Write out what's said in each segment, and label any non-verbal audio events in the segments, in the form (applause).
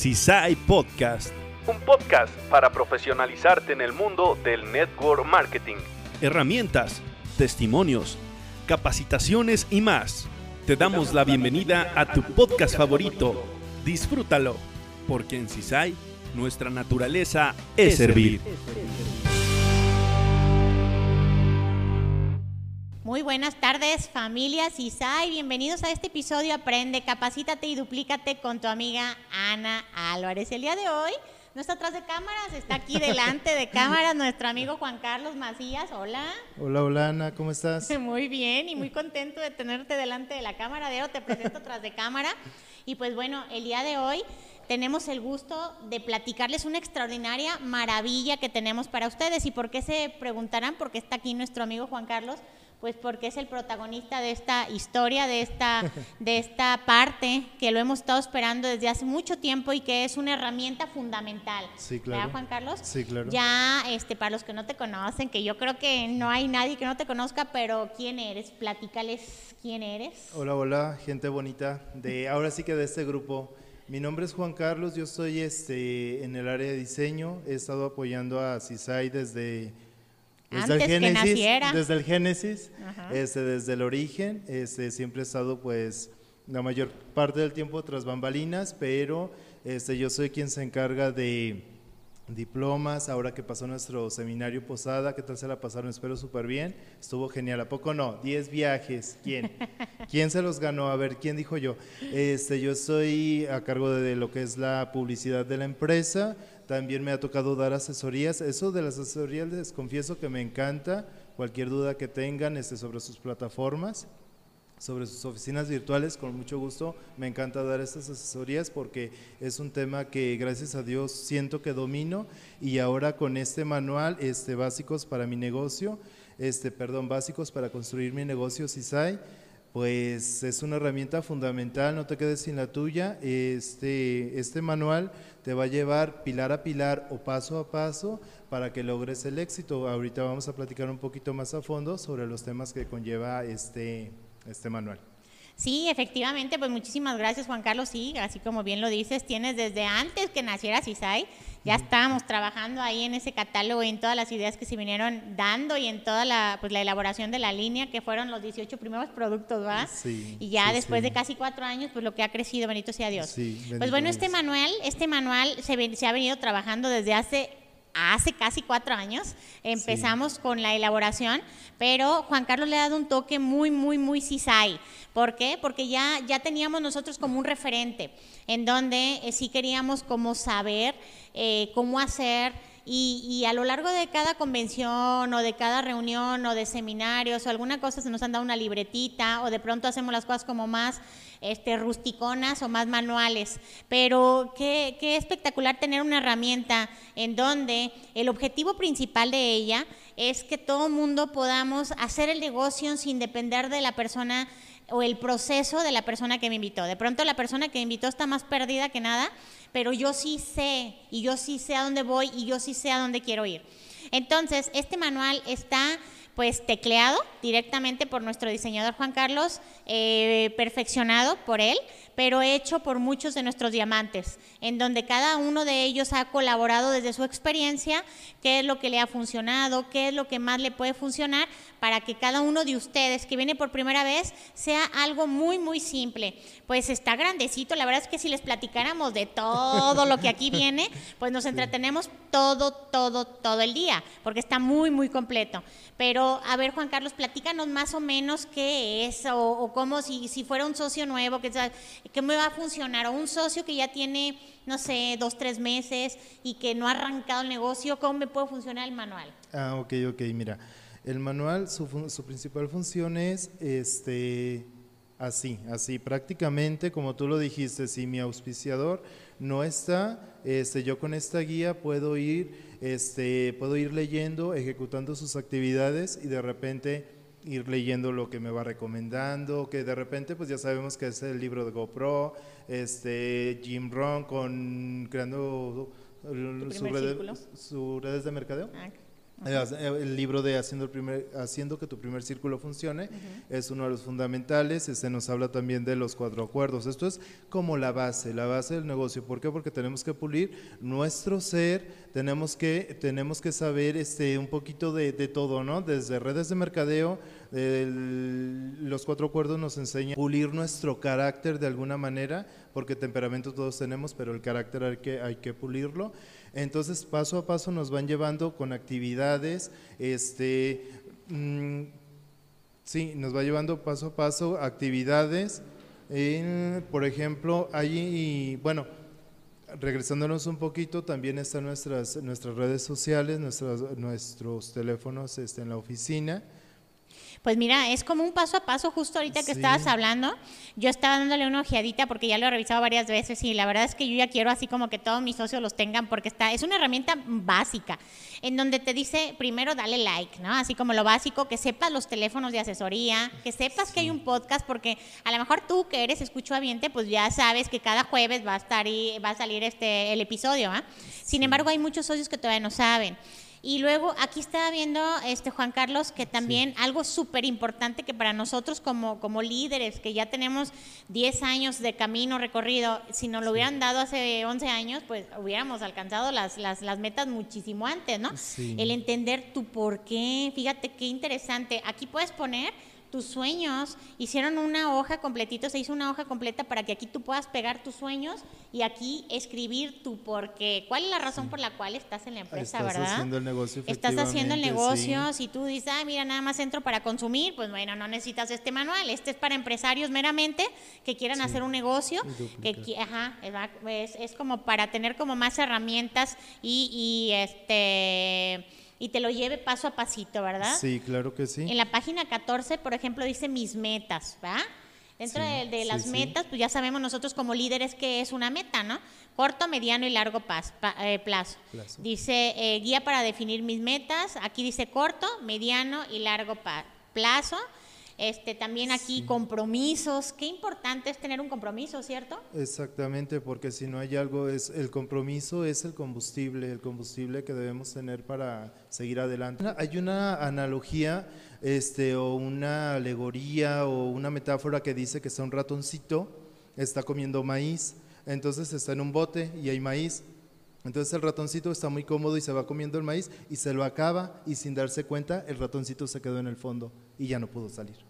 CISAI Podcast. Un podcast para profesionalizarte en el mundo del network marketing. Herramientas, testimonios, capacitaciones y más. Te damos la bienvenida a tu podcast favorito. Disfrútalo, porque en CISAI nuestra naturaleza es servir. Muy buenas tardes, familia CISAI. Bienvenidos a este episodio Aprende, Capacítate y Duplícate con tu amiga Ana Álvarez. El día de hoy no está atrás de cámaras, está aquí delante de (laughs) cámaras nuestro amigo Juan Carlos Macías. Hola. Hola, hola Ana, ¿cómo estás? (laughs) Muy bien y muy contento de tenerte delante de la cámara. De te presento atrás de cámara. Y pues bueno, el día de hoy tenemos el gusto de platicarles una extraordinaria maravilla que tenemos para ustedes. ¿Y por qué se preguntarán? Porque está aquí nuestro amigo Juan Carlos pues porque es el protagonista de esta historia, de esta, (laughs) de esta parte que lo hemos estado esperando desde hace mucho tiempo y que es una herramienta fundamental. Sí, claro. ¿Verdad, Juan Carlos? Sí, claro. Ya, este, para los que no te conocen, que yo creo que no hay nadie que no te conozca, pero ¿quién eres? Platícales quién eres. Hola, hola, gente bonita. De, ahora sí que de este grupo. Mi nombre es Juan Carlos, yo estoy este, en el área de diseño, he estado apoyando a CISAI desde desde el Génesis, desde el Génesis, este, desde el origen, este, siempre he estado pues la mayor parte del tiempo tras bambalinas, pero este, yo soy quien se encarga de diplomas, ahora que pasó nuestro seminario Posada, ¿qué tal se la pasaron? Espero súper bien, estuvo genial, ¿a poco no? 10 viajes, ¿quién? (laughs) ¿Quién se los ganó? A ver, ¿quién dijo yo? Este, yo estoy a cargo de lo que es la publicidad de la empresa, también me ha tocado dar asesorías. Eso de las asesorías les confieso que me encanta. Cualquier duda que tengan este, sobre sus plataformas, sobre sus oficinas virtuales, con mucho gusto me encanta dar estas asesorías porque es un tema que gracias a Dios siento que domino y ahora con este manual este, básicos para mi negocio, este, perdón, básicos para construir mi negocio CISAI, pues es una herramienta fundamental, no te quedes sin la tuya. Este, este manual te va a llevar pilar a pilar o paso a paso para que logres el éxito. Ahorita vamos a platicar un poquito más a fondo sobre los temas que conlleva este, este manual. Sí, efectivamente, pues muchísimas gracias Juan Carlos. Sí, así como bien lo dices, tienes desde antes que naciera CISAI, ya estábamos trabajando ahí en ese catálogo y en todas las ideas que se vinieron dando y en toda la, pues, la elaboración de la línea, que fueron los 18 primeros productos, ¿va? Sí. Y ya después de casi cuatro años, pues lo que ha crecido, bendito sea Dios. Sí, pues bueno, este manual, este manual se, se ha venido trabajando desde hace hace casi cuatro años empezamos con la elaboración, pero Juan Carlos le ha dado un toque muy, muy, muy CISAI. ¿Por qué? Porque ya, ya teníamos nosotros como un referente, en donde eh, sí queríamos como saber eh, cómo hacer y, a lo largo de cada convención o de cada reunión o de seminarios o alguna cosa se nos han dado una libretita o de pronto hacemos las cosas como más este, rusticonas o más manuales. Pero qué, qué espectacular tener una herramienta en donde el objetivo principal de ella es que todo mundo podamos hacer el negocio sin depender de la persona o el proceso de la persona que me invitó. De pronto la persona que me invitó está más perdida que nada, pero yo sí sé y yo sí sé a dónde voy y yo sí sé a dónde quiero ir. Entonces, este manual está pues tecleado directamente por nuestro diseñador Juan Carlos, eh, perfeccionado por él, pero hecho por muchos de nuestros diamantes, en donde cada uno de ellos ha colaborado desde su experiencia, qué es lo que le ha funcionado, qué es lo que más le puede funcionar, para que cada uno de ustedes que viene por primera vez sea algo muy, muy simple. Pues está grandecito, la verdad es que si les platicáramos de todo lo que aquí (laughs) viene, pues nos entretenemos todo, todo, todo el día, porque está muy, muy completo. Pero, a ver, Juan Carlos, platícanos más o menos qué es, o, o cómo si, si fuera un socio nuevo, que ¿Qué me va a funcionar? O un socio que ya tiene, no sé, dos, tres meses y que no ha arrancado el negocio, ¿cómo me puede funcionar el manual? Ah, ok, ok, mira. El manual, su, su principal función es este, así, así, prácticamente, como tú lo dijiste, si mi auspiciador no está, este, yo con esta guía puedo ir, este, puedo ir leyendo, ejecutando sus actividades y de repente ir leyendo lo que me va recomendando, que de repente pues ya sabemos que es el libro de GoPro, este Jim Rohn con creando sus redes, de mercadeo. Ah, el libro de Haciendo, el primer, Haciendo que tu primer círculo funcione es uno de los fundamentales. Este nos habla también de los cuatro acuerdos. Esto es como la base, la base del negocio. ¿Por qué? Porque tenemos que pulir nuestro ser, tenemos que, tenemos que saber este, un poquito de, de todo, ¿no? Desde redes de mercadeo, los cuatro acuerdos nos enseñan a pulir nuestro carácter de alguna manera, porque temperamento todos tenemos, pero el carácter hay que, hay que pulirlo. Entonces, paso a paso nos van llevando con actividades, este, mm, sí, nos va llevando paso a paso actividades. por ejemplo, allí, bueno, regresándonos un poquito, también están nuestras, nuestras redes sociales, nuestras, nuestros teléfonos este, en la oficina. Pues mira, es como un paso a paso, justo ahorita que estabas hablando, yo estaba dándole una ojeadita porque ya lo he revisado varias veces y la verdad es que yo ya quiero así como que todos mis socios los tengan porque está, es una herramienta básica en donde te dice primero dale like, ¿no? Así como lo básico, que sepas los teléfonos de asesoría, que sepas que hay un podcast porque a lo mejor tú que eres escucho ambiente, pues ya sabes que cada jueves va a estar y va a salir este el episodio, ¿ah? Sin embargo, hay muchos socios que todavía no saben. Y luego aquí estaba viendo este Juan Carlos que también algo súper importante que para nosotros como, como líderes, que ya tenemos 10 años de camino recorrido, si nos lo hubieran dado hace 11 años, pues hubiéramos alcanzado las, las, las metas muchísimo antes, ¿no? El entender tu por qué, fíjate qué interesante. Aquí puedes poner tus sueños. Hicieron una hoja completito, se hizo una hoja completa para que aquí tú puedas pegar tus sueños y aquí escribir tu por qué. ¿Cuál es la razón por la cual estás en la empresa, estás verdad? Haciendo el negocio, estás haciendo el negocio. Si tú dices, ah, mira, nada más entro para consumir, pues bueno, no necesitas este manual. Este es para empresarios meramente que quieran hacer un negocio. Que, ajá, es, es, como para tener como más herramientas y, y este y te lo lleve paso a pasito, ¿verdad? Sí, claro que sí. En la página 14, por ejemplo, dice mis metas, ¿va? Dentro de, las metas, pues ya sabemos nosotros como líderes que es una meta, ¿no? Corto, mediano y largo eh, plazo. Dice eh, guía para definir mis metas. Aquí dice corto, mediano y largo plazo. Este, también aquí compromisos. Qué importante es tener un compromiso, ¿cierto? Exactamente, porque si no hay algo, es el compromiso es el combustible, el combustible que debemos tener para seguir adelante. Hay una analogía este, o una alegoría o una metáfora que dice que está un ratoncito, está comiendo maíz, entonces está en un bote y hay maíz. Entonces el ratoncito está muy cómodo y se va comiendo el maíz y se lo acaba y sin darse cuenta el ratoncito se quedó en el fondo y ya no pudo salir.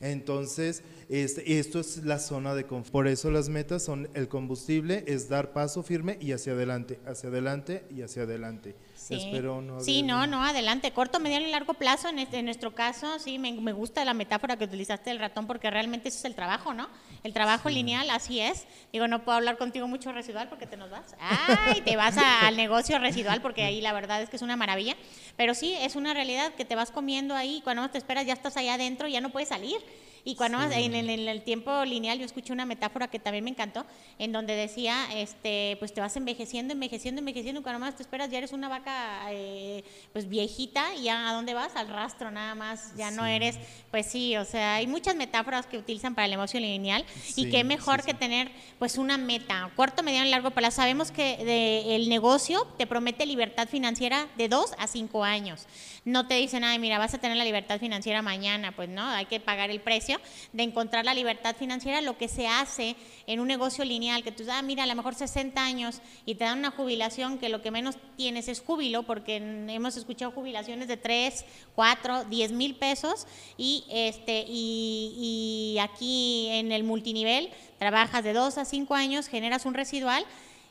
Entonces, este, esto es la zona de confort. Por eso las metas son el combustible, es dar paso firme y hacia adelante, hacia adelante y hacia adelante. Sí, Espero no, sí no, no, adelante. Corto, mediano y largo plazo, en, este, en nuestro caso, sí, me, me, gusta la metáfora que utilizaste del ratón porque realmente eso es el trabajo, ¿no? El trabajo lineal, así es. Digo, no puedo hablar contigo mucho residual porque te nos vas. Ay, te vas al negocio residual porque ahí la verdad es que es una maravilla. Pero sí, es una realidad que te vas comiendo ahí, cuando te esperas ya estás allá adentro, ya no puedes salir. Y cuando en, el tiempo lineal yo escuché una metáfora que también me encantó, en donde decía, este, pues te vas envejeciendo, envejeciendo, envejeciendo, y cuando más te esperas ya eres una vaca eh, pues viejita y ya a dónde vas, al rastro nada más, ya no eres, pues sí, o sea, hay muchas metáforas que utilizan para el negocio lineal y qué mejor que tener pues una meta, corto, mediano y largo plazo. Sabemos que el negocio te promete libertad financiera de dos a cinco años. No te dicen, ay, mira, vas a tener la libertad financiera mañana, pues no, hay que pagar el precio de encontrar la libertad financiera, lo que se hace en un negocio lineal, que tú ah, mira, a lo mejor 60 años y te dan una jubilación que lo que menos tienes es júbilo, porque hemos escuchado jubilaciones de 3, 4, 10 mil pesos y, este, y, aquí en el multinivel trabajas de 2 a 5 años, generas un residual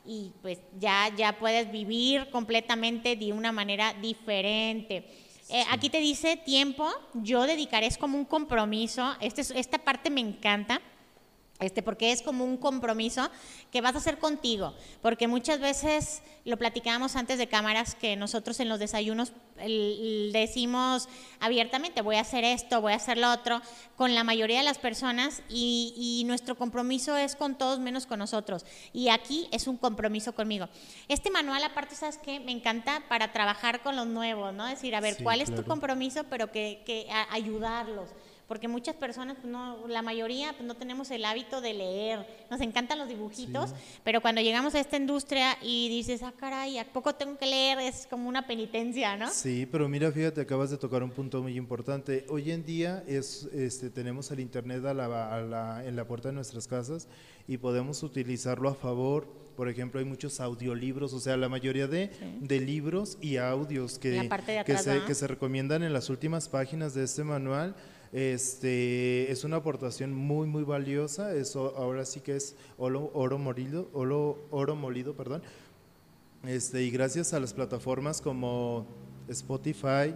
y pues ya, ya puedes vivir completamente de una manera diferente. Eh, aquí te dice tiempo, yo dedicaré, es como un compromiso, este, esta parte me encanta. Este, porque es como un compromiso que vas a hacer contigo, porque muchas veces lo platicábamos antes de cámaras que nosotros en los desayunos decimos abiertamente voy a hacer esto, voy a hacer lo otro, con la mayoría de las personas y, nuestro compromiso es con todos menos con nosotros. Y aquí es un compromiso conmigo. Este manual aparte, ¿sabes qué? Me encanta para trabajar con los nuevos, ¿no? Decir, a ver, ¿cuál es tu compromiso? Pero que, que ayudarlos porque muchas personas, pues, no, la mayoría, pues, no tenemos el hábito de leer. Nos encantan los dibujitos, pero cuando llegamos a esta industria y dices, ah, caray, ¿a poco tengo que leer? Es como una penitencia, ¿no? Sí, pero mira, fíjate, acabas de tocar un punto muy importante. Hoy en día es, este, tenemos el Internet a la, en la puerta de nuestras casas y podemos utilizarlo a favor. Por ejemplo, hay muchos audiolibros, o sea, la mayoría de, de libros y audios que, que, se, que se recomiendan en las últimas páginas de este manual este, es una aportación muy, muy valiosa. Eso ahora sí que es oro, oro molido, oro, oro molido, perdón. Este, y gracias a las plataformas como Spotify,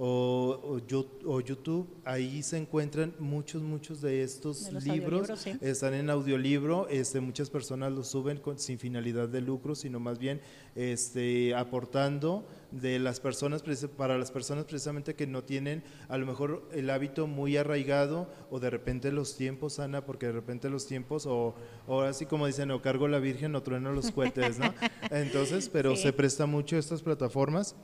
o, o, YouTube, ahí se encuentran muchos, muchos de estos libros, están en audiolibro, este, muchas personas los suben sin finalidad de lucro, sino más bien este, aportando de las personas, para las personas precisamente que no tienen a lo mejor el hábito muy arraigado o de repente los tiempos, Ana, porque de repente los tiempos, o, o así como dicen, o cargo la Virgen o trueno los cohetes, ¿no? (laughs) Entonces, pero se presta mucho estas plataformas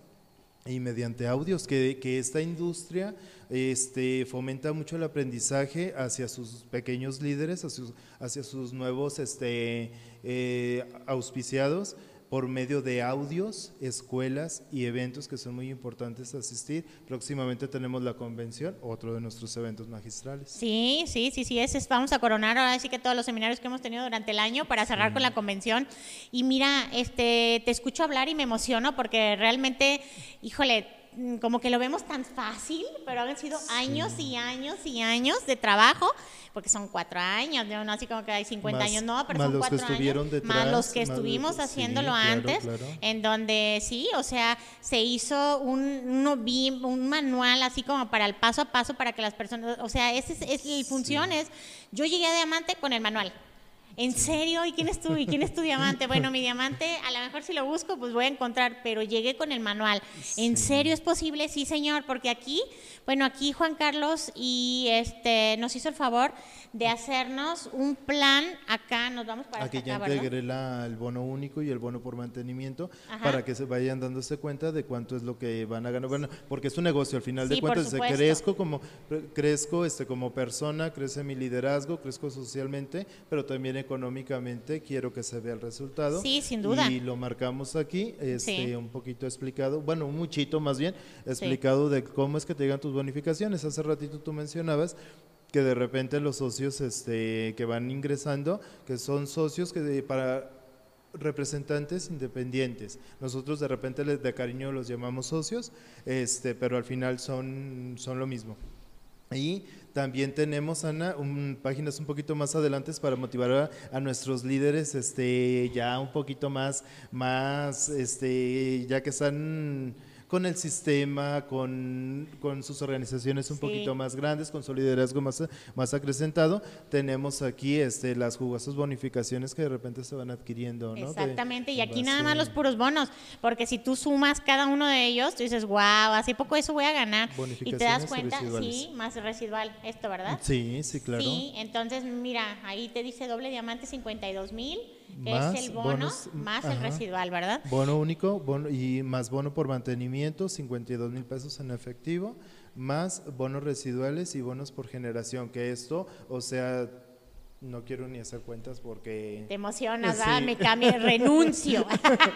y mediante audios, que, que, esta industria este, fomenta mucho el aprendizaje hacia sus pequeños líderes, hacia sus, hacia sus nuevos este, eh, auspiciados por medio de audios, escuelas y eventos que son muy importantes asistir. Próximamente tenemos la convención, otro de nuestros eventos magistrales. Sí, sí, sí, sí, ese vamos a coronar ahora sí que todos los seminarios que hemos tenido durante el año para cerrar con la convención. Y mira, este, te escucho hablar y me emociono porque realmente, híjole, como que lo vemos tan fácil, pero han sido años y años y años de trabajo, porque son cuatro años, no así como que hay 50 años, no, pero son cuatro años, más los que estuvimos haciéndolo antes, en donde sí, o sea, se hizo un, un manual así como para el paso a paso para que las personas, o sea, ese es, el función es, yo llegué a Diamante con el manual. ¿En serio? ¿Y quién es tú? ¿Y quién es tu diamante? Bueno, mi diamante, a lo mejor si lo busco, pues voy a encontrar, pero llegué con el manual. ¿En serio es posible? Sí, señor, porque aquí, bueno, aquí Juan Carlos y este nos hizo el favor de hacernos un plan acá, nos vamos para Aquí ya integré el bono único y el bono por mantenimiento para que se vayan dándose cuenta de cuánto es lo que van a ganar. Bueno, porque es un negocio, al final de cuentas, crezco como crezco este como persona, crece mi liderazgo, crezco socialmente, pero también económicamente quiero que se vea el resultado. Sí, sin duda. Y lo marcamos aquí, este, un poquito explicado, bueno, un muchito más bien, explicado de cómo es que te llegan tus bonificaciones. Hace ratito tú mencionabas que de repente los socios este, que van ingresando, que son socios que para representantes independientes. Nosotros de repente de cariño los llamamos socios, este, pero al final son, son lo mismo. Y también tenemos, Ana, un, páginas un poquito más adelante para motivar a, nuestros líderes este, ya un poquito más, más este, ya que están con el sistema, con, con sus organizaciones un poquito más grandes, con su liderazgo más, más acrecentado, tenemos aquí este, las jugosas bonificaciones que de repente se van adquiriendo. ¿no? Exactamente, y aquí nada más los puros bonos, porque si tú sumas cada uno de ellos, tú dices, wow, hace poco eso voy a ganar. Y te das cuenta, sí, más residual, esto, ¿verdad? Sí, sí, claro. Sí, entonces mira, ahí te dice doble diamante 52 mil es el bono más el residual, ¿verdad? Bono único bono, y más bono por mantenimiento, 52 mil pesos en efectivo, más bonos residuales y bonos por generación, que esto, o sea, no quiero ni hacer cuentas porque... Te emocionas, me cambio, (laughs) renuncio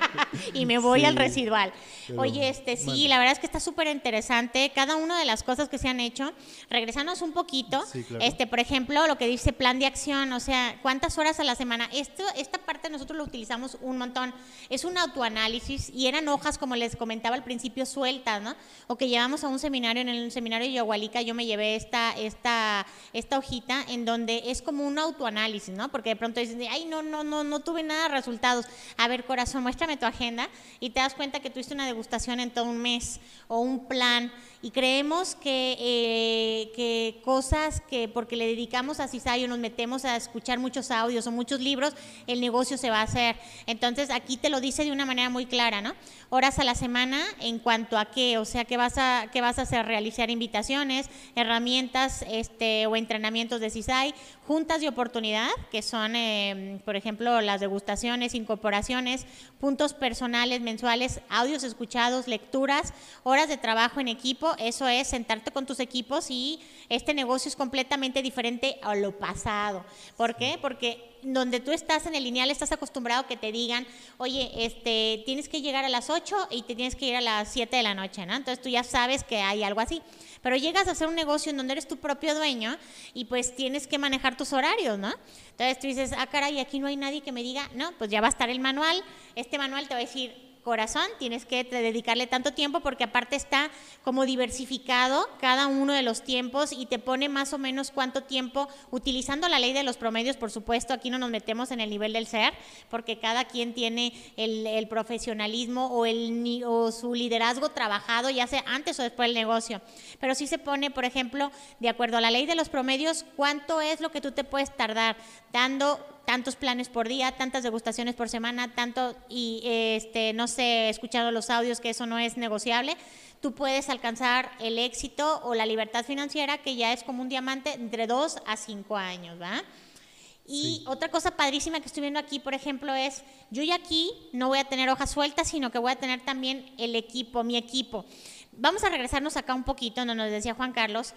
(laughs) y me voy al residual. Oye, este sí, la verdad es que está súper interesante cada una de las cosas que se han hecho. Regresamos un poquito, este, por ejemplo, lo que dice plan de acción, o sea, cuántas horas a la semana. Esto, esta parte nosotros lo utilizamos un montón. Es un autoanálisis y eran hojas, como les comentaba al principio, sueltas, ¿no? O que llevamos a un seminario, en el seminario de Yahualica yo me llevé esta, esta, esta hojita en donde es como un auto análisis, ¿no? Porque de pronto dices, ay, no, no, no, no tuve nada de resultados. A ver, corazón, muéstrame tu agenda y te das cuenta que tuviste una degustación en todo un mes o un plan. Y creemos que, eh, que cosas que porque le dedicamos a Cisayo, nos metemos a escuchar muchos audios o muchos libros, el negocio se va a hacer. Entonces aquí te lo dice de una manera muy clara, ¿no? Horas a la semana en cuanto a qué, o sea, qué vas a, qué vas a hacer, realizar invitaciones, herramientas este, o entrenamientos de CISAI, juntas y oportunidades oportunidad, que son, em, por ejemplo, las degustaciones, incorporaciones, puntos personales mensuales, audios escuchados, lecturas, horas de trabajo en equipo. Eso es sentarte con tus equipos y este negocio es completamente diferente a lo pasado. ¿Por qué? Porque donde tú estás en el lineal estás acostumbrado a que te digan, oye, este, tienes que llegar a las 8 y te tienes que ir a las 7 de la noche, ¿no? Entonces tú ya sabes que hay algo así. Pero llegas a hacer un negocio en donde eres tu propio dueño y pues tienes que manejar tus horarios, ¿no? Entonces tú dices, ah, caray, aquí no hay nadie que me diga, no, pues ya va a estar el manual. Este manual te va a decir, corazón, tienes que dedicarle tanto tiempo porque aparte está como diversificado cada uno de los tiempos y te pone más o menos cuánto tiempo, utilizando la ley de los promedios, por supuesto, aquí no nos metemos en el nivel del ser, porque cada quien tiene el, profesionalismo o, el, o su liderazgo trabajado, ya sea antes o después del negocio. Pero sí se pone, por ejemplo, de acuerdo a la ley de los promedios, cuánto es lo que tú te puedes tardar dando tantos planes por día, tantas degustaciones por semana, tanto y este no sé, escuchando los audios que eso no es negociable, tú puedes alcanzar el éxito o la libertad financiera que ya es como un diamante entre dos a cinco años, ¿va? Y otra cosa padrísima que estoy viendo aquí, por ejemplo, es, yo ya aquí no voy a tener hojas sueltas, sino que voy a tener también el equipo, mi equipo. Vamos a regresarnos acá un poquito, donde nos decía Juan Carlos,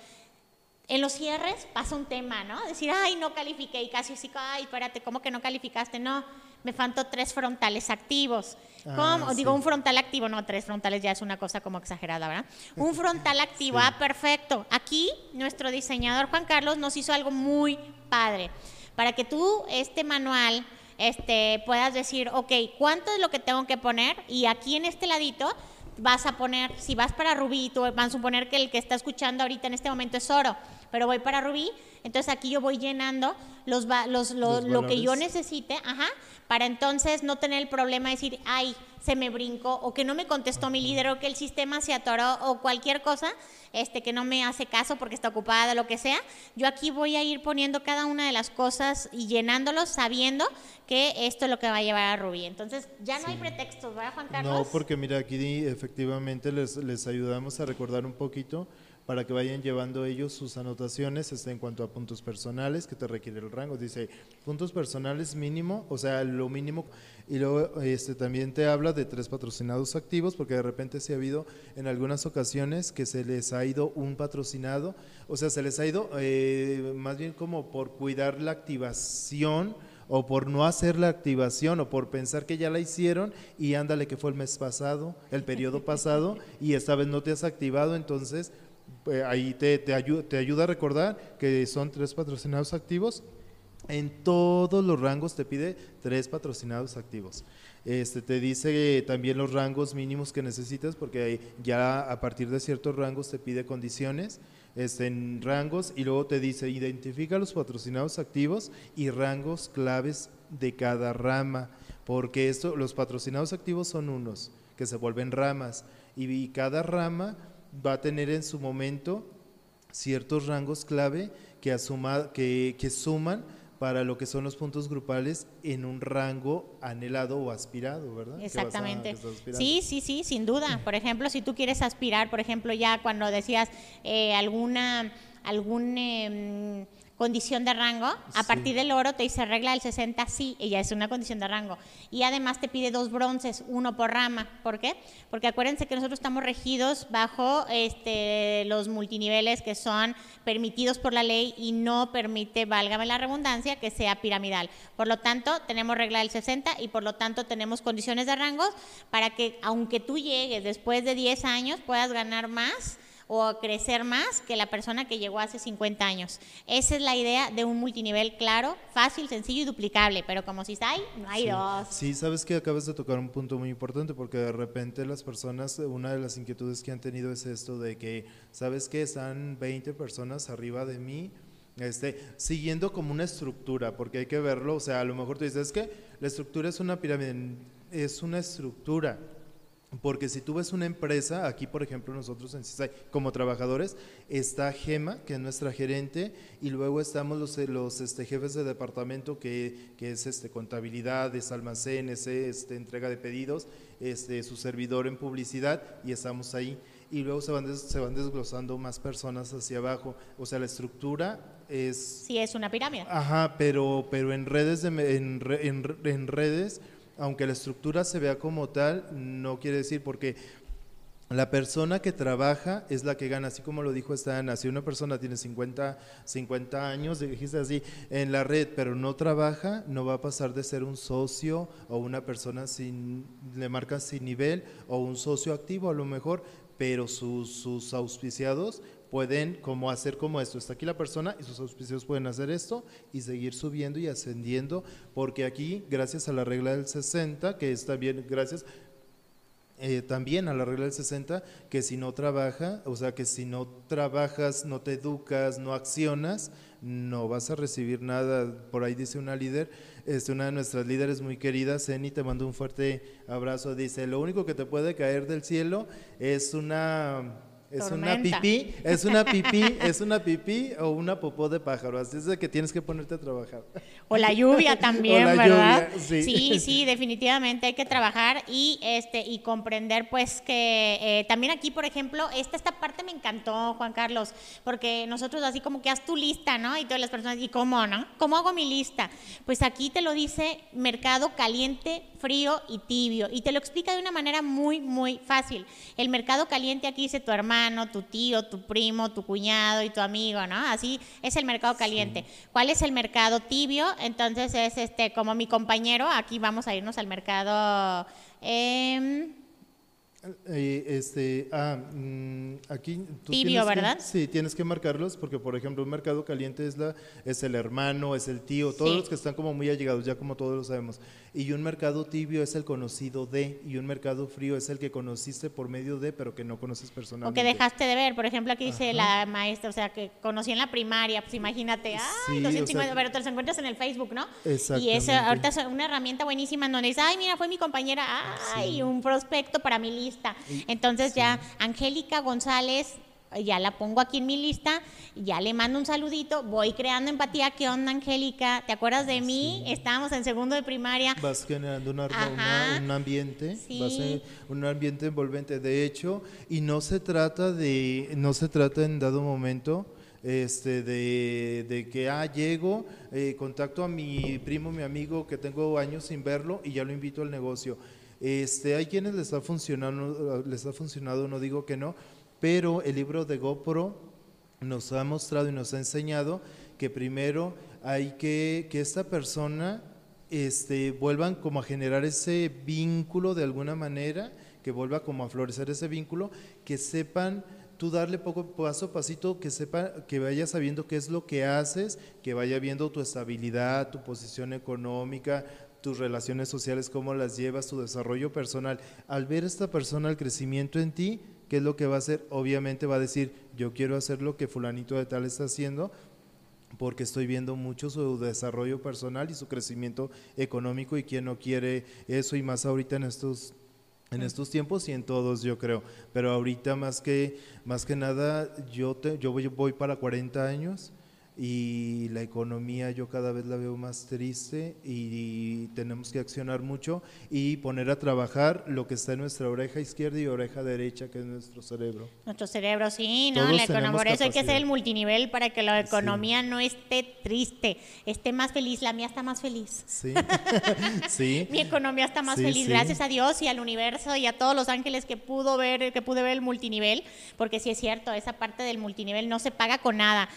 en los cierres pasa un tema, ¿no? Decir, ay, no califiqué y casi así, ay, espérate, ¿cómo que no calificaste? No, me faltó tres frontales activos. Ah, ¿Cómo? Digo, un frontal activo, no, tres frontales ya es una cosa como exagerada, ¿verdad? Un frontal (laughs) activo, ah, perfecto. Aquí nuestro diseñador Juan Carlos nos hizo algo muy padre. Para que tú, este manual, este, puedas decir, ok, ¿cuánto es lo que tengo que poner? Y aquí en este ladito vas a poner, si vas para Rubí, tú vas a suponer que el que está escuchando ahorita en este momento es oro pero voy para Rubí, entonces aquí yo voy llenando los, los, lo que yo necesite, ajá, para entonces no tener el problema de decir, ay, se me brincó, o que no me contestó mi líder, o que el sistema se atoró, o cualquier cosa, este, que no me hace caso porque está ocupada, lo que sea. Yo aquí voy a ir poniendo cada una de las cosas y llenándolos sabiendo que esto es lo que va a llevar a Rubí. Entonces, ya no hay pretextos, ¿verdad, Juan Carlos? No, porque mira, aquí efectivamente les, les ayudamos a recordar un poquito para que vayan llevando ellos sus anotaciones este, en cuanto a puntos personales que te requiere el rango. Dice, puntos personales mínimo, o sea, lo mínimo. Y luego este, también te habla de tres patrocinados activos, porque de repente se ha habido en algunas ocasiones que se les ha ido un patrocinado, o sea, se les ha ido eh, más bien como por cuidar la activación o por no hacer la activación o por pensar que ya la hicieron y ándale que fue el mes pasado, el periodo pasado y esta vez no te has activado, entonces eh, ahí te, te, ayuda, te ayuda a recordar que son tres patrocinados activos. En todos los rangos te pide tres patrocinados activos. Este, te dice también los rangos mínimos que necesitas, porque ya a partir de ciertos rangos te pide condiciones este, en rangos y luego te dice identifica los patrocinados activos y rangos claves de cada rama, porque esto, los patrocinados activos son unos que se vuelven ramas y cada rama va a tener en su momento ciertos rangos clave que, asuma, que, que suman para lo que son los puntos grupales en un rango anhelado o aspirado, ¿verdad? Exactamente. sí, sí, sí, sin duda. Por ejemplo, si tú quieres aspirar, por ejemplo, ya cuando decías eh, alguna, algún... Eh, condición de rango, a partir del oro te dice regla del 60, sí, ella es una condición de rango. Y además te pide dos bronces, uno por rama. ¿Por qué? Porque acuérdense que nosotros estamos regidos bajo este, los multiniveles que son permitidos por la ley y no permite, válgame la redundancia, que sea piramidal. Por lo tanto, tenemos regla del 60 y por lo tanto tenemos condiciones de rangos para que aunque tú llegues después de 10 años puedas ganar más o crecer más que la persona que llegó hace 50 años. Esa es la idea de un multinivel claro, fácil, sencillo y duplicable, pero como si hay, no hay dos. Sí, sabes que acabas de tocar un punto muy importante porque de repente las personas, una de las inquietudes que han tenido es esto de que, ¿sabes que Están 20 personas arriba de mí. Este, siguiendo como una estructura, porque hay que verlo, o sea, a lo mejor tú dices, es que la estructura es una pirámide, es una estructura, porque si tú ves una empresa, aquí por ejemplo nosotros en CISAI, como trabajadores, está Gema, que es nuestra gerente, y luego estamos los, los este, jefes de departamento, que, que es este, contabilidad, es almacenes, este, entrega de pedidos, este, su servidor en publicidad, y estamos ahí. Y luego se van, se van desglosando más personas hacia abajo. O sea, la estructura es... Sí, es una pirámide. Ajá, pero, pero en, redes de, en, en, en redes, aunque la estructura se vea como tal, no quiere decir porque la persona que trabaja es la que gana, así como lo dijo esta Ana, si una persona tiene 50, 50 años, dijiste así, en la red, pero no trabaja, no va a pasar de ser un socio o una persona sin, le marca sin nivel o un socio activo a lo mejor, pero sus, sus auspiciados pueden como hacer como esto. Está aquí la persona y sus auspiciados pueden hacer esto y seguir subiendo y ascendiendo, porque aquí, gracias a la regla del 60, que está bien, gracias, eh, también a la regla del 60, que si no trabaja, o sea, que si no trabajas, no te educas, no accionas, no vas a recibir nada. Por ahí dice una líder, este, una de nuestras líderes muy queridas, Zeni, te mando un fuerte abrazo, dice, lo único que te puede caer del cielo es una es una pipí, es una pipí, es una pipí o una popó de pájaro. Así es de que tienes que ponerte a trabajar. O la lluvia también, (laughs) ¿verdad? sí. (laughs) sí. definitivamente hay que trabajar y este y comprender pues que eh, también aquí, por ejemplo, esta, esta parte me encantó, Juan Carlos, porque nosotros así como que haz tu lista, ¿no? Y todas las personas, ¿y cómo, no? ¿Cómo hago mi lista? Pues aquí te lo dice mercado caliente, frío y tibio. Y te lo explica de una manera muy, muy fácil. El mercado caliente aquí dice tu hermano tu tío, tu primo, tu cuñado y tu amigo, ¿no? Así es el mercado caliente. ¿Cuál es el mercado tibio? Entonces es este como mi compañero, aquí vamos a irnos al mercado... Eh, este, ah, mm, aquí Tibio, ¿verdad? sí, tienes que marcarlos porque, por ejemplo, un mercado caliente es, la, es el hermano, es el tío, todos los que están como muy allegados, ya como todos lo sabemos. Y un mercado tibio es el conocido de, y un mercado frío es el que conociste por medio de, pero que no conoces personalmente. O que dejaste de ver, por ejemplo, aquí dice la maestra, o sea, que conocí en la primaria, pues imagínate, ay, 250, pero te los encuentras en el Facebook, ¿no? Y es ahorita es una herramienta buenísima en donde dices, ay, mira, fue mi compañera, ay, un prospecto para mi lista. Entonces ya, Angélica González ya la pongo aquí en mi lista, ya le mando un saludito, voy creando empatía. ¿Qué onda, Angélica? ¿Te acuerdas de mí? Estábamos en segundo de primaria. Vas generando una, un ambiente, un ambiente envolvente. De hecho, y no se trata de, no se trata en dado momento. Este, de, de que ah, llego, eh, contacto a mi primo, mi amigo que tengo años sin verlo y ya lo invito al negocio. Este, hay quienes les ha funcionado, les ha funcionado, no digo que no, pero el libro de GoPro nos ha mostrado y nos ha enseñado que primero hay que que esta persona este, vuelvan como a generar ese vínculo de alguna manera, que vuelva como a florecer ese vínculo, que sepan tú darle poco paso a pasito, que sepa, que vaya sabiendo qué es lo que haces, que vaya viendo tu estabilidad, tu posición económica, tus relaciones sociales, cómo las llevas, tu desarrollo personal. Al ver esta persona el crecimiento en ti, ¿qué es lo que va a hacer? Obviamente va a decir, yo quiero hacer lo que fulanito de tal está haciendo, porque estoy viendo mucho su desarrollo personal y su crecimiento económico y quién no quiere eso y más ahorita en estos en estos tiempos y en todos yo creo, pero ahorita más que más que nada yo te, yo voy, voy para 40 años y la economía yo cada vez la veo más triste y tenemos que accionar mucho y poner a trabajar lo que está en nuestra oreja izquierda y oreja derecha, que es nuestro cerebro. Nuestro cerebro, sí, ¿no? La economía, por eso hay que hacer el multinivel para que la economía no esté triste, esté más feliz. La mía está más feliz. Sí, (laughs) sí. Mi economía está más feliz, gracias a Dios y al universo y a todos los ángeles que pudo ver, que pude ver el multinivel, porque sí es cierto, esa parte del multinivel no se paga con nada.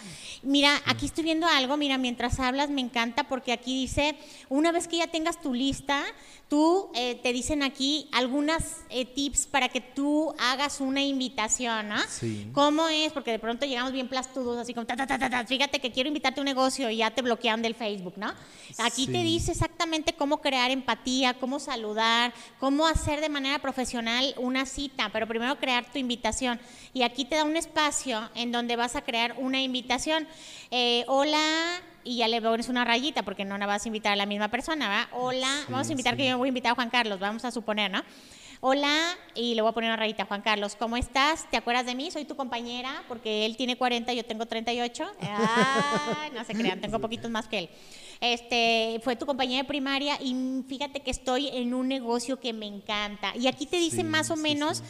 Mira, aquí estoy viendo algo, mira, mientras hablas me encanta porque aquí dice, una vez que ya tengas tu lista, tú eh, te dicen aquí algunas eh, tips para que tú hagas una invitación, ¿no? Sí. ¿Cómo es? Porque de pronto llegamos bien plastudos, así como, ta, ta, ta, ta, fíjate que quiero invitarte a un negocio y ya te bloquean del Facebook, ¿no? Aquí te dice exactamente cómo crear empatía, cómo saludar, cómo hacer de manera profesional una cita, pero primero crear tu invitación. Y aquí te da un espacio en donde vas a crear una invitación. Eh, hola, y ya le pones una rayita porque no la vas a invitar a la misma persona, ¿va? Hola, vamos a invitar que yo voy a invitar a Juan Carlos, vamos a suponer, ¿no? Hola, y le voy a poner una rayita, Juan Carlos, ¿cómo estás? ¿Te acuerdas de mí? Soy tu compañera, porque él tiene 40, yo tengo 38. (laughs) Ay, no se crean, tengo poquitos más que él. Este, fue tu compañera de primaria y fíjate que estoy en un negocio que me encanta. Y aquí te dice más o menos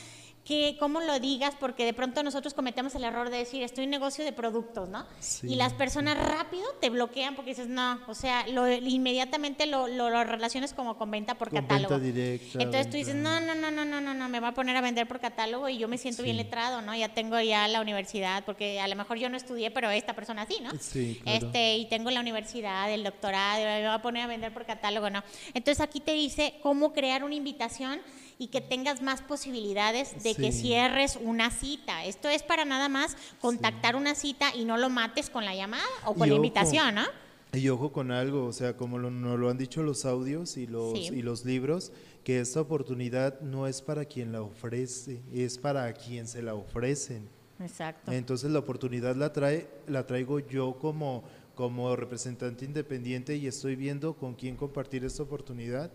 que cómo lo digas, porque de pronto nosotros cometemos el error de decir, estoy en negocio de productos, ¿no? Y las personas rápido te bloquean porque dices, no, o sea, lo, inmediatamente lo, lo, relaciones como con venta por catálogo. Entonces tú dices, no, no, no, no, no, no, no, me va a poner a vender por catálogo y yo me siento bien letrado, ¿no? Ya tengo ya la universidad, porque a lo mejor yo no estudié, pero esta persona sí, ¿no? Sí, Este, y tengo la universidad, el doctorado, me va a poner a vender por catálogo, ¿no? Entonces aquí te dice cómo crear una invitación y que tengas más posibilidades de que cierres una cita. Esto es para nada más contactar una cita y no lo mates con la llamada o con la invitación, ¿no? Y ojo con algo, o sea, como lo, nos lo han dicho los audios y los, y los libros, que esta oportunidad no es para quien la ofrece, es para quien se la ofrecen. Exacto. Entonces la oportunidad la trae, la traigo yo como, como representante independiente y estoy viendo con quién compartir esta oportunidad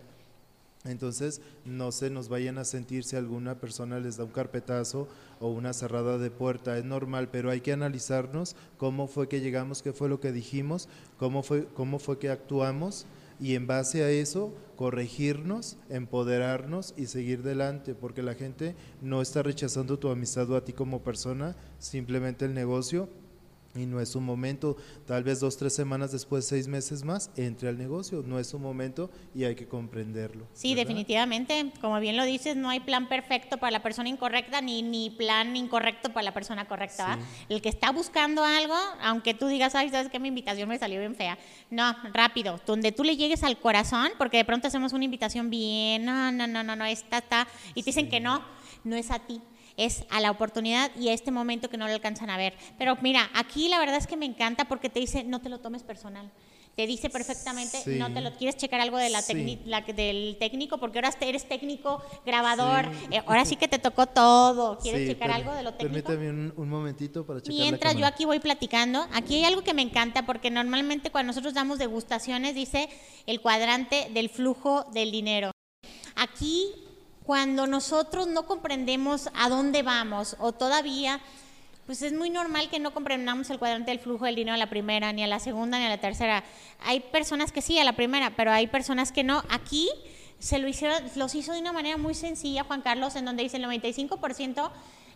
entonces, no se nos vayan a sentir si alguna persona les da un carpetazo o una cerrada de puerta. Es normal, pero hay que analizarnos cómo fue que llegamos, qué fue lo que dijimos, cómo fue, cómo fue que actuamos y en base a eso corregirnos, empoderarnos y seguir delante, porque la gente no está rechazando tu amistad a ti como persona, simplemente el negocio y no es un momento, tal vez dos, tres semanas después, seis meses más, entre al negocio. No es un momento y hay que comprenderlo. Sí, definitivamente. Como bien lo dices, no hay plan perfecto para la persona incorrecta ni, ni plan incorrecto para la persona correcta. El que está buscando algo, aunque tú digas, ay, sabes que mi invitación me salió bien fea. No, rápido, donde tú le llegues al corazón, porque de pronto hacemos una invitación bien, no, no, no, no, no, esta está, y te dicen que no, no es a ti es a la oportunidad y a este momento que no lo alcanzan a ver. Pero mira, aquí la verdad es que me encanta porque te dice, no te lo tomes personal te dice perfectamente, no te lo quieres checar algo de la, del técnico, porque ahora eres técnico, grabador, eh, ahora sí que te tocó todo. ¿Quieres checar algo de lo técnico? Permítame un, momentito para checar. Mientras yo aquí voy platicando, aquí hay algo que me encanta, porque normalmente cuando nosotros damos degustaciones dice el cuadrante del flujo del dinero. Aquí cuando nosotros no comprendemos a dónde vamos o todavía, pues es muy normal que no comprendamos el cuadrante del flujo del dinero a la primera, ni a la segunda, ni a la tercera. Hay personas que sí, a la primera, pero hay personas que no. Aquí se lo hicieron, los hizo de una manera muy sencilla, Juan Carlos, en donde dice el 95%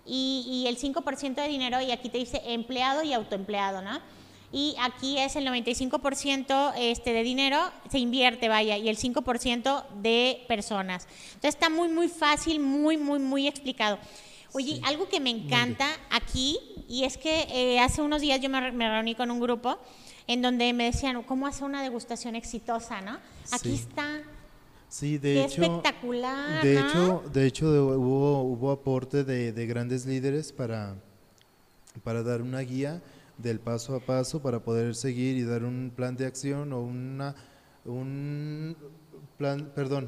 y, y el 5% de dinero, y aquí te dice empleado y autoempleado, ¿no? Y aquí es el 95% este, de dinero se invierte, vaya, y el 5% de personas. Entonces está muy, muy fácil, muy, muy, muy explicado. Oye, algo que me encanta aquí, y es que eh, hace unos días yo me, reuní con un grupo en donde me decían, ¿cómo hacer una degustación exitosa, no? Aquí está. Sí, de hecho. espectacular. De hecho, de hecho hubo, hubo aporte de, de grandes líderes para, para dar una guía del paso a paso para poder seguir y dar un plan de acción o una un plan, perdón,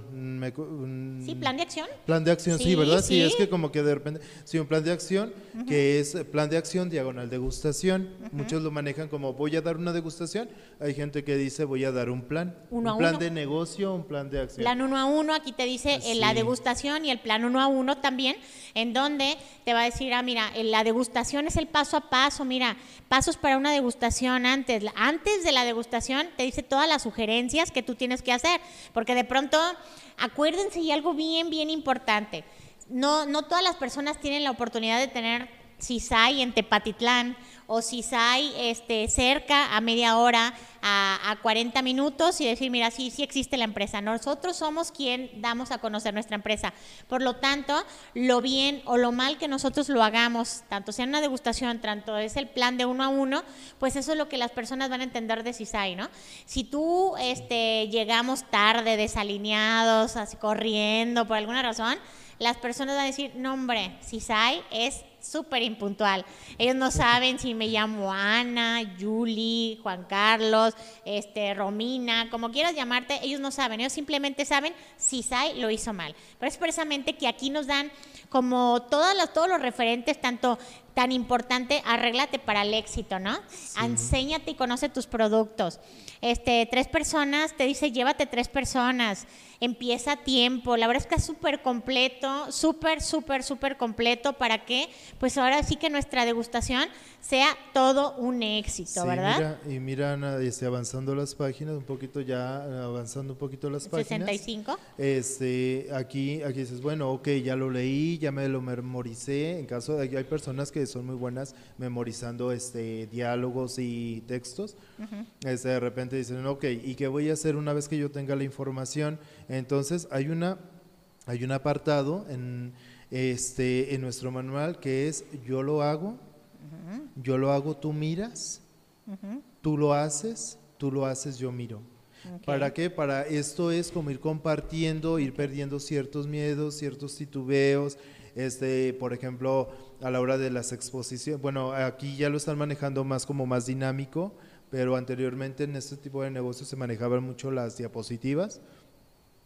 sí, plan de acción. Plan de acción, sí, ¿verdad? Sí. es que como que de repente, sí, un plan de acción que es plan de acción diagonal degustación. Muchos lo manejan como voy a dar una degustación. Hay gente que dice voy a dar un plan, un plan de negocio, un plan de acción. Plan uno a uno, aquí te dice la degustación y el plan uno a uno también, en donde te va a decir, ah, mira, la degustación es el paso a paso, mira, pasos para una degustación antes. Antes de la degustación te dice todas las sugerencias que tú tienes que hacer, porque de pronto, acuérdense y algo bien, bien importante. No, no todas las personas tienen la oportunidad de tener CISAI en Tepatitlán o CISAI este, cerca a media hora, a, a, 40 minutos y decir, mira, sí, sí existe la empresa. Nosotros somos quien damos a conocer nuestra empresa. Por lo tanto, lo bien o lo mal que nosotros lo hagamos, tanto sea una degustación, tanto es el plan de uno a uno, pues eso es lo que las personas van a entender de CISAI, ¿no? Si tú este, llegamos tarde, desalineados, así corriendo por alguna razón, las personas van a decir, no hombre, CISAI es súper impuntual. Ellos no saben si me llamo Ana, Julie, Juan Carlos, este, Romina, como quieras llamarte, ellos no saben, ellos simplemente saben si Sai lo hizo mal. Pero es precisamente que aquí nos dan como todas las, todos los referentes, tanto tan importante, arréglate para el éxito, ¿no? Enséñate y conoce tus productos. Este, tres personas, te dice, llévate tres personas, empieza a tiempo. La verdad es que es súper completo, súper, súper, súper completo para que, pues ahora sí que nuestra degustación sea todo un éxito, ¿verdad? Mira, y mira, Ana, este, avanzando las páginas, un poquito ya, avanzando un poquito las páginas. 65. Este, aquí, aquí dices, bueno, ok, ya lo leí, ya me lo memoricé. En caso de hay personas que son muy buenas memorizando este diálogos y textos. este, de repente dicen, ok, ¿y qué voy a hacer una vez que yo tenga la información? Entonces hay una hay un apartado en este en nuestro manual que es yo lo hago, yo lo hago, tú miras, tú lo haces, tú lo haces, yo miro. ¿Para qué? Para esto es como ir compartiendo, ir perdiendo ciertos miedos, ciertos titubeos, este, por ejemplo, a la hora de las exposiciones, bueno, aquí ya lo están manejando más como más dinámico, pero anteriormente en este tipo de negocios se manejaban mucho las diapositivas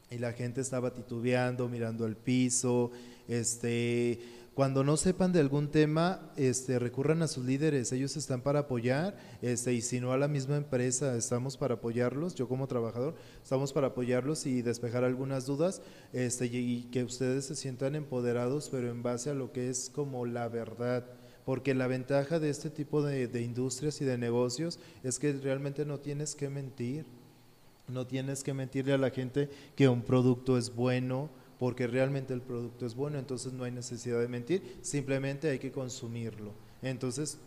y la gente estaba titubeando, mirando al piso, este, cuando no sepan de algún tema, este, recurran a sus líderes, ellos están para apoyar, este, y si no a la misma empresa, estamos para apoyarlos, yo como trabajador, estamos para apoyarlos y despejar algunas dudas, este, y que ustedes se sientan empoderados, pero en base a lo que es como la verdad porque la ventaja de este tipo de, de, industrias y de negocios es que realmente no tienes que mentir, no tienes que mentirle a la gente que un producto es bueno, porque realmente el producto es bueno, entonces no hay necesidad de mentir, simplemente hay que consumirlo. Entonces,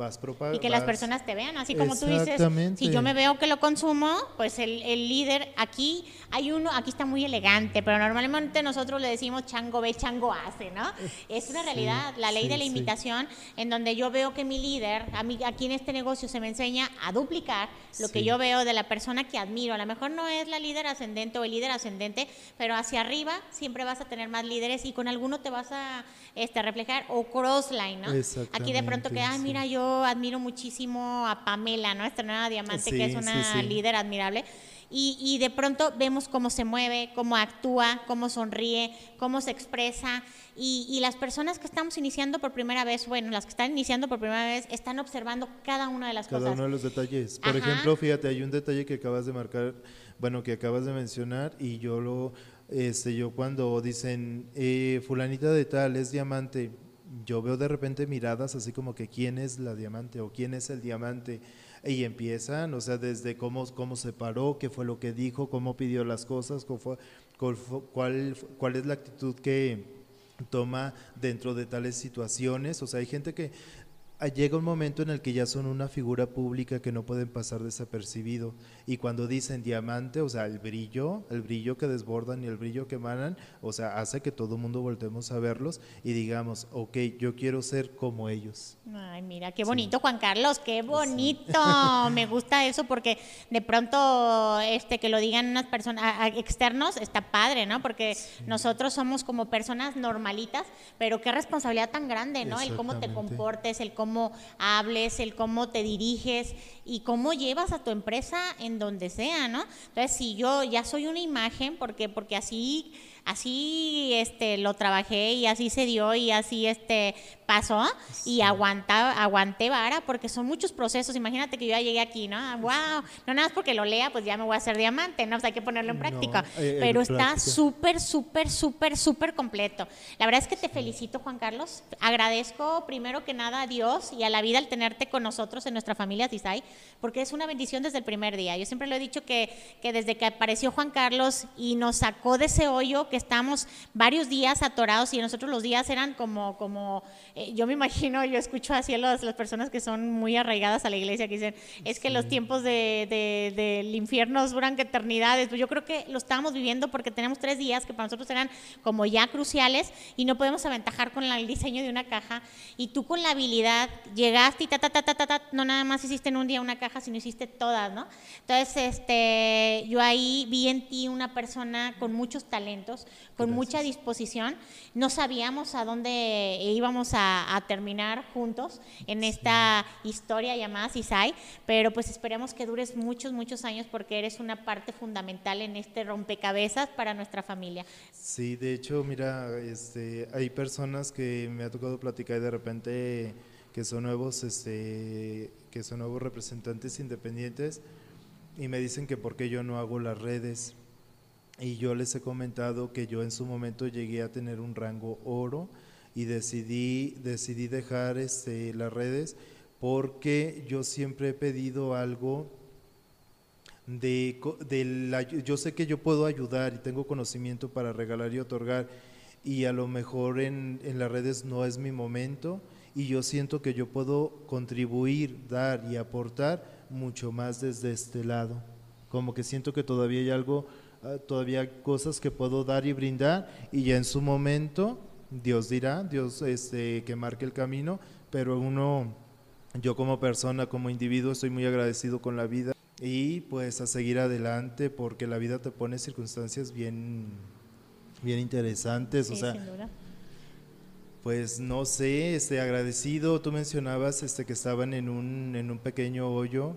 vas propagando. Y que las personas te vean, así como tú dices, si yo me veo que lo consumo, pues el, el, líder, aquí hay uno, aquí está muy elegante, pero normalmente nosotros le decimos chango ve, chango hace, ¿no? Es una realidad, la ley de la imitación, en donde yo veo que mi líder, a mí, aquí en este negocio se me enseña a duplicar lo que yo veo de la persona que admiro. A lo mejor no es la líder ascendente o el líder ascendente, pero hacia arriba siempre vas a tener más líderes y con alguno te vas a este, reflejar, o crossline, ¿no? Aquí de pronto que, ay, mira, yo admiro muchísimo a Pamela, nuestra nueva diamante, que es una líder admirable. Y, y, de pronto vemos cómo se mueve, cómo actúa, cómo sonríe, cómo se expresa. Y, y, las personas que estamos iniciando por primera vez, bueno, las que están iniciando por primera vez, están observando cada una de las cosas. Cada uno de los detalles. Por ejemplo, fíjate, hay un detalle que acabas de marcar, bueno, que acabas de mencionar y yo lo, este, yo cuando dicen, eh, fulanita de tal es diamante, yo veo de repente miradas así como que quién es la diamante o quién es el diamante y empiezan, o sea, desde cómo, cómo se paró, qué fue lo que dijo, cómo pidió las cosas, cuál, cuál, cuál es la actitud que toma dentro de tales situaciones, o sea, hay gente que llega un momento en el que ya son una figura pública que no pueden pasar desapercibido. Y cuando dicen diamante, o sea, el brillo, el brillo que desbordan y el brillo que emanan, o sea, hace que todo el mundo voltemos a verlos y digamos, ok, yo quiero ser como ellos. Ay, mira, qué bonito, Juan Carlos, qué bonito. (laughs) Me gusta eso porque de pronto este que lo digan unas personas externos está padre, ¿no? Porque nosotros somos como personas normalitas, pero qué responsabilidad tan grande, ¿no? El cómo te comportes, el cómo cómo hables, el cómo te diriges y cómo llevas a tu empresa en donde sea, ¿no? Entonces, si yo ya soy una imagen, porque porque así así este lo trabajé y así se dio y así este pasó y aguanta, aguanté vara porque son muchos procesos. Imagínate que yo ya llegué aquí, ¿no? Wow, no nada más porque lo lea, pues ya me voy a hacer diamante, ¿no? hay que ponerlo en práctica. Eh, Pero está súper, súper, súper, súper completo. La verdad es que te felicito, Juan Carlos. Agradezco primero que nada a Dios y a la vida al tenerte con nosotros en nuestra familia Tisay, porque es una bendición desde el primer día. Yo siempre lo he dicho que, que desde que apareció Juan Carlos y nos sacó de ese hoyo que estamos varios días atorados y nosotros los días eran como, como eh, yo me imagino, yo escucho así a las, las, personas que son muy arraigadas a la iglesia que dicen, es que los tiempos del de, de, infierno duran que eternidades. Pues yo creo que lo estamos viviendo porque tenemos tres días que para nosotros eran como ya cruciales y no podemos aventajar con el diseño de una caja. Y tú con la habilidad llegaste y ta, ta, ta, ta, ta, ta no nada más hiciste en un día una caja, sino hiciste todas, ¿no? Entonces, este, yo ahí vi en ti una persona con muchos talentos, con mucha disposición. No sabíamos a dónde íbamos a a, terminar juntos en esta historia llamada CISAI, pero pues esperemos que dures muchos, muchos años porque eres una parte fundamental en este rompecabezas para nuestra familia. Sí, de hecho, mira, este, hay personas que me ha tocado platicar y de repente que son nuevos, este, que son nuevos representantes independientes y me dicen que por qué yo no hago las redes. Y yo les he comentado que yo en su momento llegué a tener un rango oro y decidí, decidí dejar este, las redes porque yo siempre he pedido algo de, de yo sé que yo puedo ayudar y tengo conocimiento para regalar y otorgar y a lo mejor en, en las redes no es mi momento y yo siento que yo puedo contribuir, dar y aportar mucho más desde este lado. Como que siento que todavía hay algo, todavía hay cosas que puedo dar y brindar y ya en su momento Dios dirá, Dios este, que marque el camino, pero uno, yo como persona, como individuo, estoy muy agradecido con la vida y pues a seguir adelante porque la vida te pone circunstancias bien, bien interesantes, o sea, pues no sé, este, agradecido, tú mencionabas este, que estaban en un, en un pequeño hoyo,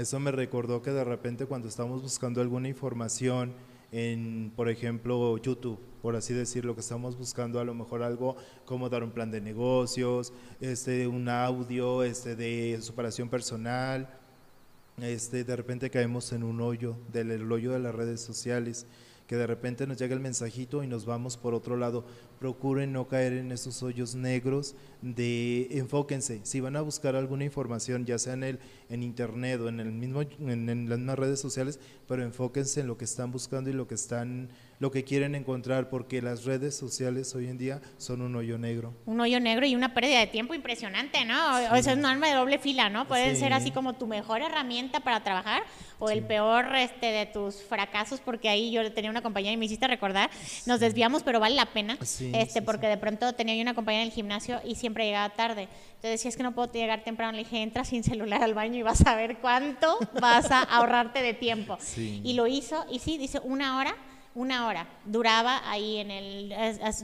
eso me recordó que de repente cuando estamos buscando alguna información en, por ejemplo, YouTube, por así decirlo, que estamos buscando a lo mejor algo como dar un plan de negocios, este, un audio este, de superación personal, este, de repente caemos en un hoyo, del hoyo de las redes sociales que de repente nos llega el mensajito y nos vamos por otro lado. Procuren no caer en esos hoyos negros de enfóquense. Si van a buscar alguna información, ya sea en el en internet o en el mismo en, las mismas redes sociales, pero enfóquense en lo que están buscando y lo que están lo que quieren encontrar, porque las redes sociales hoy en día son un hoyo negro. Un hoyo negro y una pérdida de tiempo impresionante, ¿no? O sea, es un arma de doble fila, ¿no? Pueden ser así como tu mejor herramienta para trabajar o el peor este, de tus fracasos, porque ahí yo tenía una compañera y me hiciste recordar, nos desviamos, pero vale la pena, este, porque de pronto tenía yo una compañera en el gimnasio y siempre llegaba tarde. Entonces decía, es que no puedo llegar temprano, le dije, entra sin celular al baño y vas a ver cuánto vas a ahorrarte de tiempo. Y lo hizo, y sí, dice, una hora una hora duraba ahí en el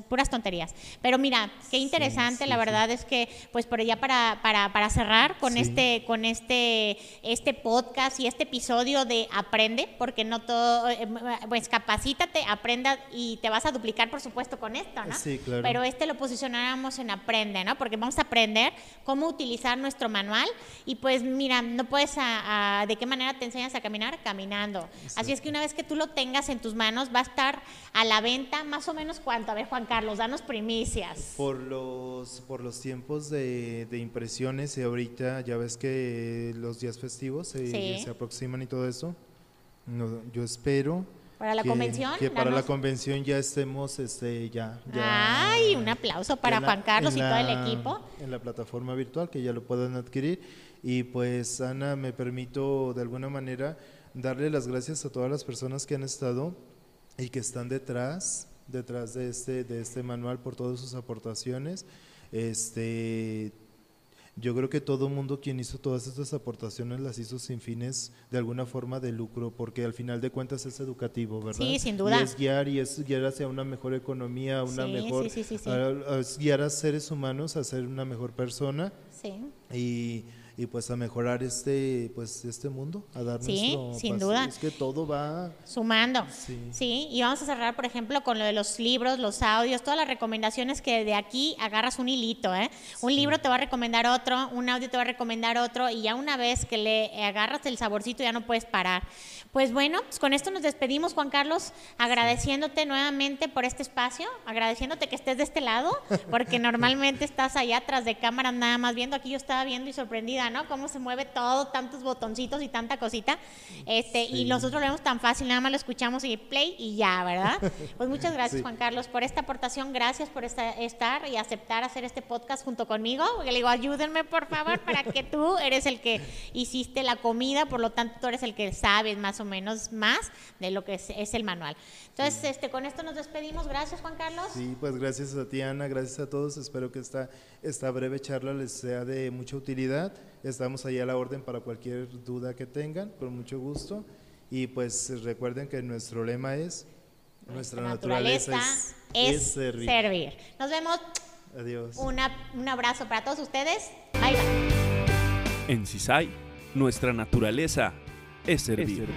puras tonterías. Pero mira qué interesante la verdad es que pues por allá para, para, para cerrar con este con este este podcast y este episodio de aprende porque no todo eh, pues capacítate aprenda y te vas a duplicar por supuesto con esto no sí, claro. pero este lo posicionáramos en aprende no porque vamos a aprender cómo utilizar nuestro manual y pues mira no puedes a, de qué manera te enseñas a caminar caminando. Así es que una vez que tú lo tengas en tus manos vas estar a la venta más o menos cuánto? A ver, Juan Carlos, danos primicias. Por los, por los tiempos de, impresiones y ahorita ya ves que los días festivos se, aproximan y todo eso. yo espero para la convención. Que para la convención ya estemos, este, ya. Ay, un aplauso para Juan Carlos y todo el equipo. En la plataforma virtual que ya lo puedan adquirir. Y pues, Ana, me permito de alguna manera darle las gracias a todas las personas que han estado y que están detrás, detrás de este, de este manual por todas sus aportaciones. Este, yo creo que todo mundo quien hizo todas estas aportaciones las hizo sin fines de alguna forma de lucro, porque al final de cuentas es educativo, ¿verdad? Sí, sin duda. Y es guiar y es guiar hacia una mejor economía, una mejor, sí, sí, es guiar a seres humanos a ser una mejor persona. Sí. Y y pues a mejorar este pues este mundo, a dar sí, sin duda. Es que todo va sumando. Sí. y vamos a cerrar, por ejemplo, con lo de los libros, los audios, todas las recomendaciones que de aquí agarras un hilito, ¿eh? Un libro te va a recomendar otro, un audio te va a recomendar otro y ya una vez que le agarras el saborcito ya no puedes parar. Pues bueno, pues con esto nos despedimos, Juan Carlos, agradeciéndote nuevamente por este espacio, agradeciéndote que estés de este lado, porque (laughs) normalmente estás allá atrás de cámara nada más viendo, aquí yo estaba viendo y sorprendida, ¿no? Cómo se mueve todo, tantos botoncitos y tanta cosita. Este, y nosotros lo vemos tan fácil, nada más lo escuchamos y play y ya, ¿verdad? (laughs) Pues muchas gracias, Juan Carlos, por esta aportación, gracias por estar y aceptar hacer este podcast junto conmigo. le digo, ayúdenme por favor, para que tú eres el que hiciste la comida, por lo tanto tú eres el que sabes más o menos más de lo que es, el manual. Entonces, este, con esto nos despedimos. Gracias, Juan Carlos. Sí, pues gracias a ti, Ana, gracias a todos. Espero que esta, esta breve charla les sea de mucha utilidad. Estamos ahí a la orden para cualquier duda que tengan, con mucho gusto. Y pues recuerden que nuestro lema es, nuestra, naturaleza, es, servir. servir. Nos vemos. Adiós. un abrazo para todos ustedes. Bye bye. En CISAI, nuestra naturaleza es servir.